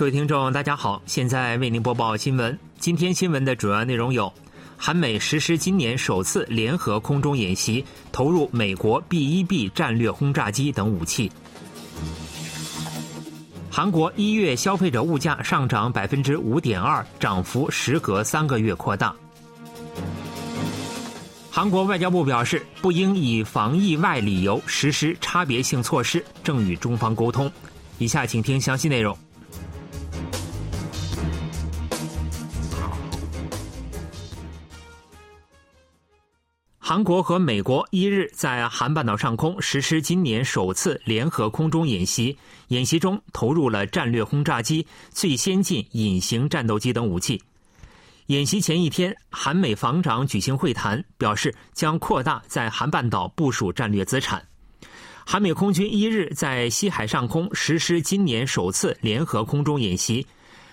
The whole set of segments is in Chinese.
各位听众，大家好，现在为您播报新闻。今天新闻的主要内容有：韩美实施今年首次联合空中演习，投入美国 B-1B 战略轰炸机等武器；韩国一月消费者物价上涨百分之五点二，涨幅时隔三个月扩大。韩国外交部表示，不应以防疫外理由实施差别性措施，正与中方沟通。以下请听详细内容。韩国和美国一日在韩半岛上空实施今年首次联合空中演习，演习中投入了战略轰炸机、最先进隐形战斗机等武器。演习前一天，韩美防长举行会谈，表示将扩大在韩半岛部署战略资产。韩美空军一日在西海上空实施今年首次联合空中演习。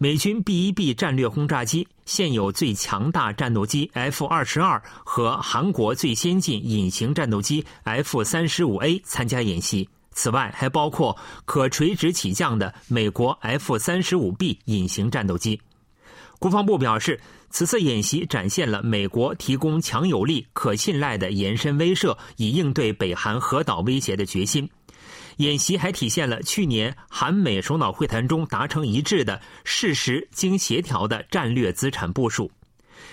美军 B-1B 战略轰炸机、现有最强大战斗机 F-22 和韩国最先进隐形战斗机 F-35A 参加演习。此外，还包括可垂直起降的美国 F-35B 隐形战斗机。国防部表示，此次演习展现了美国提供强有力、可信赖的延伸威慑，以应对北韩核岛威胁的决心。演习还体现了去年韩美首脑会谈中达成一致的事实经协调的战略资产部署。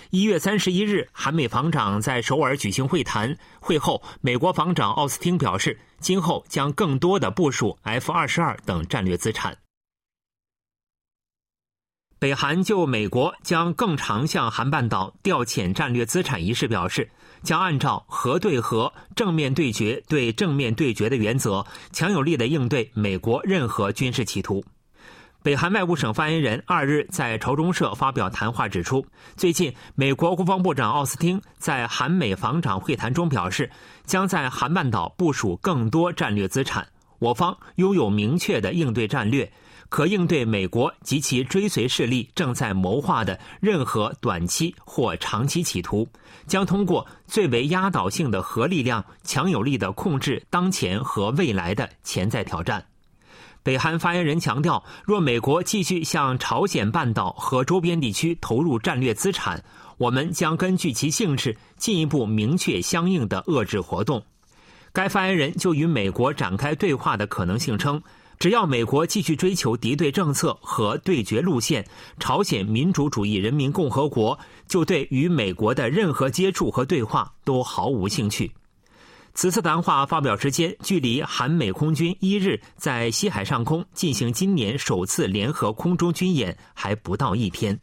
一月三十一日，韩美防长在首尔举行会谈，会后，美国防长奥斯汀表示，今后将更多的部署 F 二十二等战略资产。北韩就美国将更常向韩半岛调遣战略资产一事表示。将按照核对核、正面对决对正面对决的原则，强有力的应对美国任何军事企图。北韩外务省发言人二日在朝中社发表谈话指出，最近美国国防部长奥斯汀在韩美防长会谈中表示，将在韩半岛部署更多战略资产。我方拥有明确的应对战略。可应对美国及其追随势力正在谋划的任何短期或长期企图，将通过最为压倒性的核力量，强有力的控制当前和未来的潜在挑战。北韩发言人强调，若美国继续向朝鲜半岛和周边地区投入战略资产，我们将根据其性质进一步明确相应的遏制活动。该发言人就与美国展开对话的可能性称。只要美国继续追求敌对政策和对决路线，朝鲜民主主义人民共和国就对与美国的任何接触和对话都毫无兴趣。此次谈话发表时间距离韩美空军一日在西海上空进行今年首次联合空中军演还不到一天。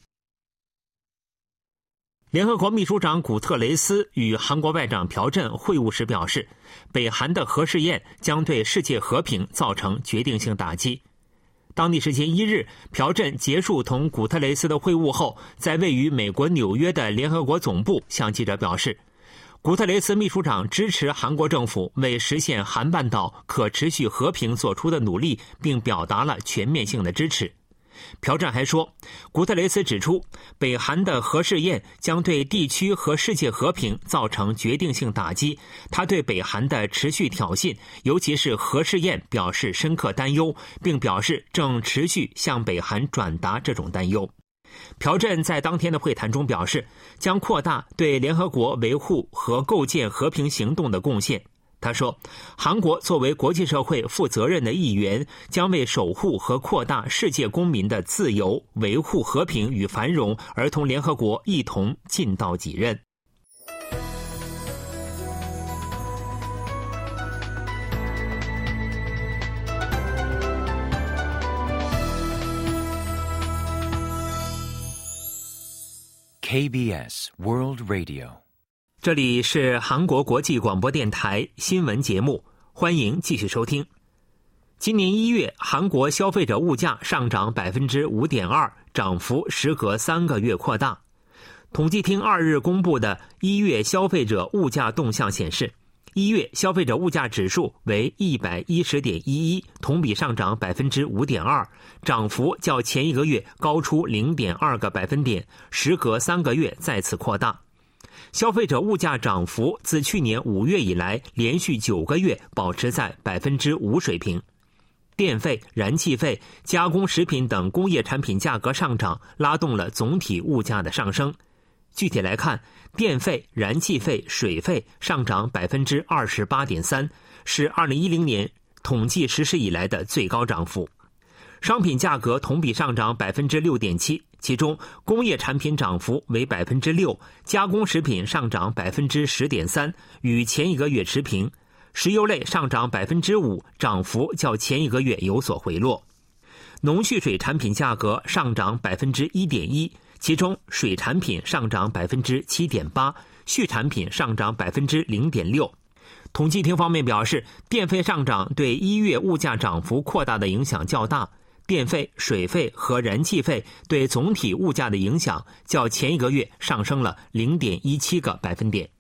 联合国秘书长古特雷斯与韩国外长朴振会晤时表示，北韩的核试验将对世界和平造成决定性打击。当地时间一日，朴振结束同古特雷斯的会晤后，在位于美国纽约的联合国总部向记者表示，古特雷斯秘书长支持韩国政府为实现韩半岛可持续和平做出的努力，并表达了全面性的支持。朴振还说，古特雷斯指出，北韩的核试验将对地区和世界和平造成决定性打击。他对北韩的持续挑衅，尤其是核试验，表示深刻担忧，并表示正持续向北韩转达这种担忧。朴振在当天的会谈中表示，将扩大对联合国维护和构建和平行动的贡献。他说：“韩国作为国际社会负责任的一员，将为守护和扩大世界公民的自由、维护和平与繁荣而同联合国一同尽到己任。” KBS World Radio。这里是韩国国际广播电台新闻节目，欢迎继续收听。今年一月，韩国消费者物价上涨百分之五点二，涨幅时隔三个月扩大。统计厅二日公布的一月消费者物价动向显示，一月消费者物价指数为一百一十点一一，同比上涨百分之五点二，涨幅较前一个月高出零点二个百分点，时隔三个月再次扩大。消费者物价涨幅自去年五月以来连续九个月保持在百分之五水平。电费、燃气费、加工食品等工业产品价格上涨，拉动了总体物价的上升。具体来看，电费、燃气费、水费上涨百分之二十八点三，是二零一零年统计实施以来的最高涨幅。商品价格同比上涨百分之六点七，其中工业产品涨幅为百分之六，加工食品上涨百分之十点三，与前一个月持平；石油类上涨百分之五，涨幅较前一个月有所回落。农畜水产品价格上涨百分之一点一，其中水产品上涨百分之七点八，畜产品上涨百分之零点六。统计厅方面表示，电费上涨对一月物价涨幅扩大的影响较大。电费、水费和燃气费对总体物价的影响较前一个月上升了零点一七个百分点。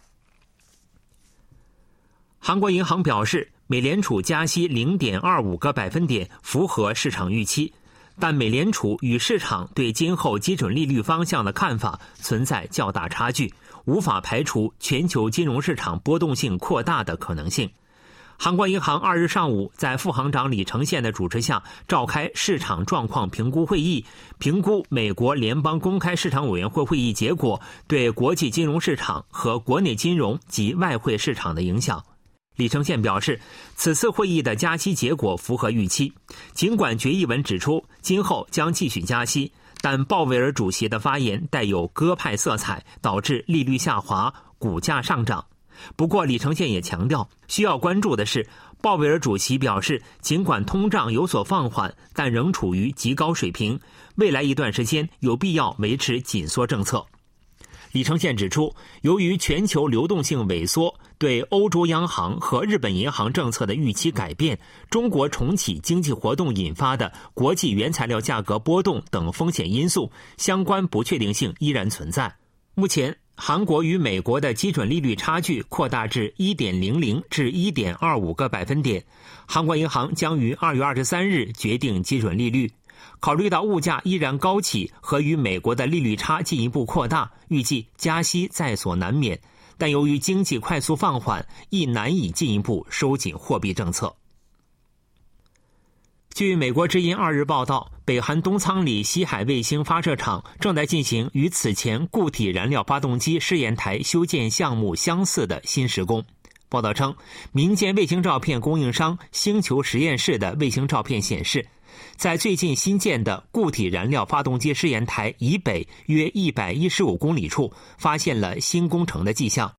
韩国银行表示，美联储加息零点二五个百分点符合市场预期，但美联储与市场对今后基准利率方向的看法存在较大差距，无法排除全球金融市场波动性扩大的可能性。韩国银行二日上午在副行长李承宪的主持下召开市场状况评估会议，评估美国联邦公开市场委员会会议结果对国际金融市场和国内金融及外汇市场的影响。李承宪表示，此次会议的加息结果符合预期。尽管决议文指出今后将继续加息，但鲍威尔主席的发言带有鸽派色彩，导致利率下滑，股价上涨。不过，李承宪也强调，需要关注的是，鲍威尔主席表示，尽管通胀有所放缓，但仍处于极高水平，未来一段时间有必要维持紧缩政策。李承宪指出，由于全球流动性萎缩、对欧洲央行和日本银行政策的预期改变、中国重启经济活动引发的国际原材料价格波动等风险因素，相关不确定性依然存在。目前。韩国与美国的基准利率差距扩大至1.00至1.25个百分点。韩国银行将于2月23日决定基准利率。考虑到物价依然高企和与美国的利率差进一步扩大，预计加息在所难免。但由于经济快速放缓，亦难以进一步收紧货币政策。据美国之音二日报道，北韩东仓里西海卫星发射场正在进行与此前固体燃料发动机试验台修建项目相似的新施工。报道称，民间卫星照片供应商星球实验室的卫星照片显示，在最近新建的固体燃料发动机试验台以北约一百一十五公里处，发现了新工程的迹象。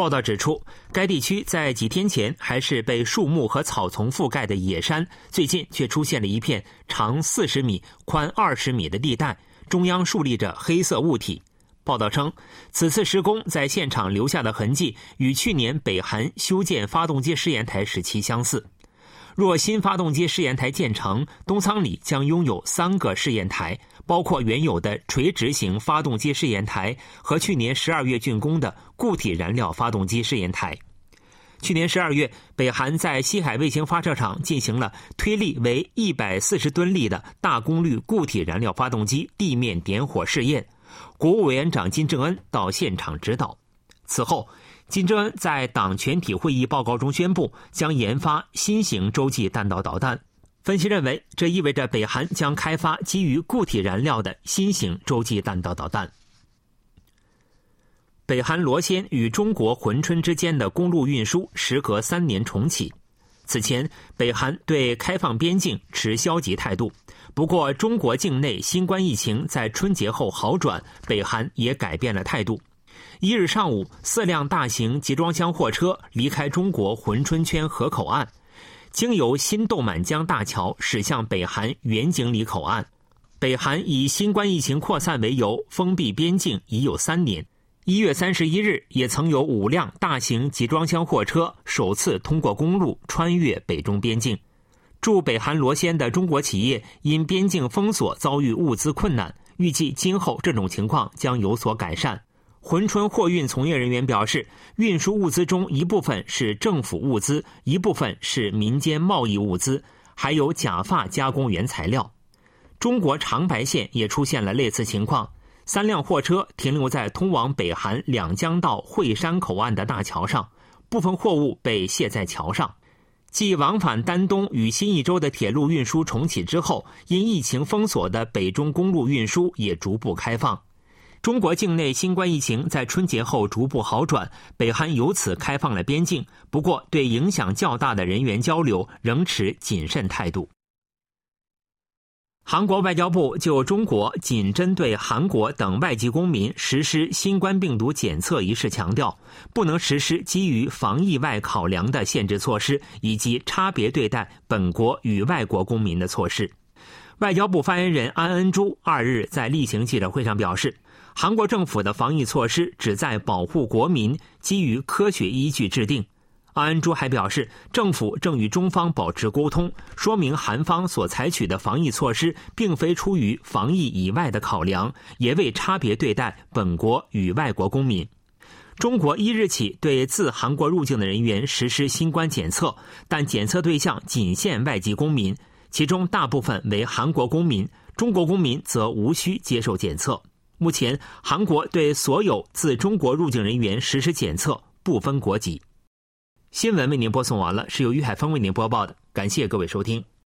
报道指出，该地区在几天前还是被树木和草丛覆盖的野山，最近却出现了一片长四十米、宽二十米的地带，中央竖立着黑色物体。报道称，此次施工在现场留下的痕迹与去年北韩修建发动机试验台时期相似。若新发动机试验台建成，东仓里将拥有三个试验台。包括原有的垂直型发动机试验台和去年十二月竣工的固体燃料发动机试验台。去年十二月，北韩在西海卫星发射场进行了推力为一百四十吨力的大功率固体燃料发动机地面点火试验。国务委员长金正恩到现场指导。此后，金正恩在党全体会议报告中宣布，将研发新型洲际弹道导弹。分析认为，这意味着北韩将开发基于固体燃料的新型洲际弹道导弹。北韩罗先与中国珲春之间的公路运输时隔三年重启。此前，北韩对开放边境持消极态度。不过，中国境内新冠疫情在春节后好转，北韩也改变了态度。一日上午，四辆大型集装箱货车离开中国珲春圈河口岸。经由新豆满江大桥驶向北韩原井里口岸。北韩以新冠疫情扩散为由封闭边境已有三年。一月三十一日，也曾有五辆大型集装箱货车首次通过公路穿越北中边境。驻北韩罗先的中国企业因边境封锁遭遇物资困难，预计今后这种情况将有所改善。珲春货运从业人员表示，运输物资中一部分是政府物资，一部分是民间贸易物资，还有假发加工原材料。中国长白县也出现了类似情况，三辆货车停留在通往北韩两江道惠山口岸的大桥上，部分货物被卸在桥上。继往返丹东与新义州的铁路运输重启之后，因疫情封锁的北中公路运输也逐步开放。中国境内新冠疫情在春节后逐步好转，北韩由此开放了边境，不过对影响较大的人员交流仍持谨慎态度。韩国外交部就中国仅针对韩国等外籍公民实施新冠病毒检测一事强调，不能实施基于防疫外考量的限制措施，以及差别对待本国与外国公民的措施。外交部发言人安恩珠二日在例行记者会上表示，韩国政府的防疫措施旨在保护国民，基于科学依据制定。安恩珠还表示，政府正与中方保持沟通，说明韩方所采取的防疫措施并非出于防疫以外的考量，也未差别对待本国与外国公民。中国一日起对自韩国入境的人员实施新冠检测，但检测对象仅限外籍公民，其中大部分为韩国公民，中国公民则无需接受检测。目前，韩国对所有自中国入境人员实施检测，不分国籍。新闻为您播送完了，是由于海峰为您播报的，感谢各位收听。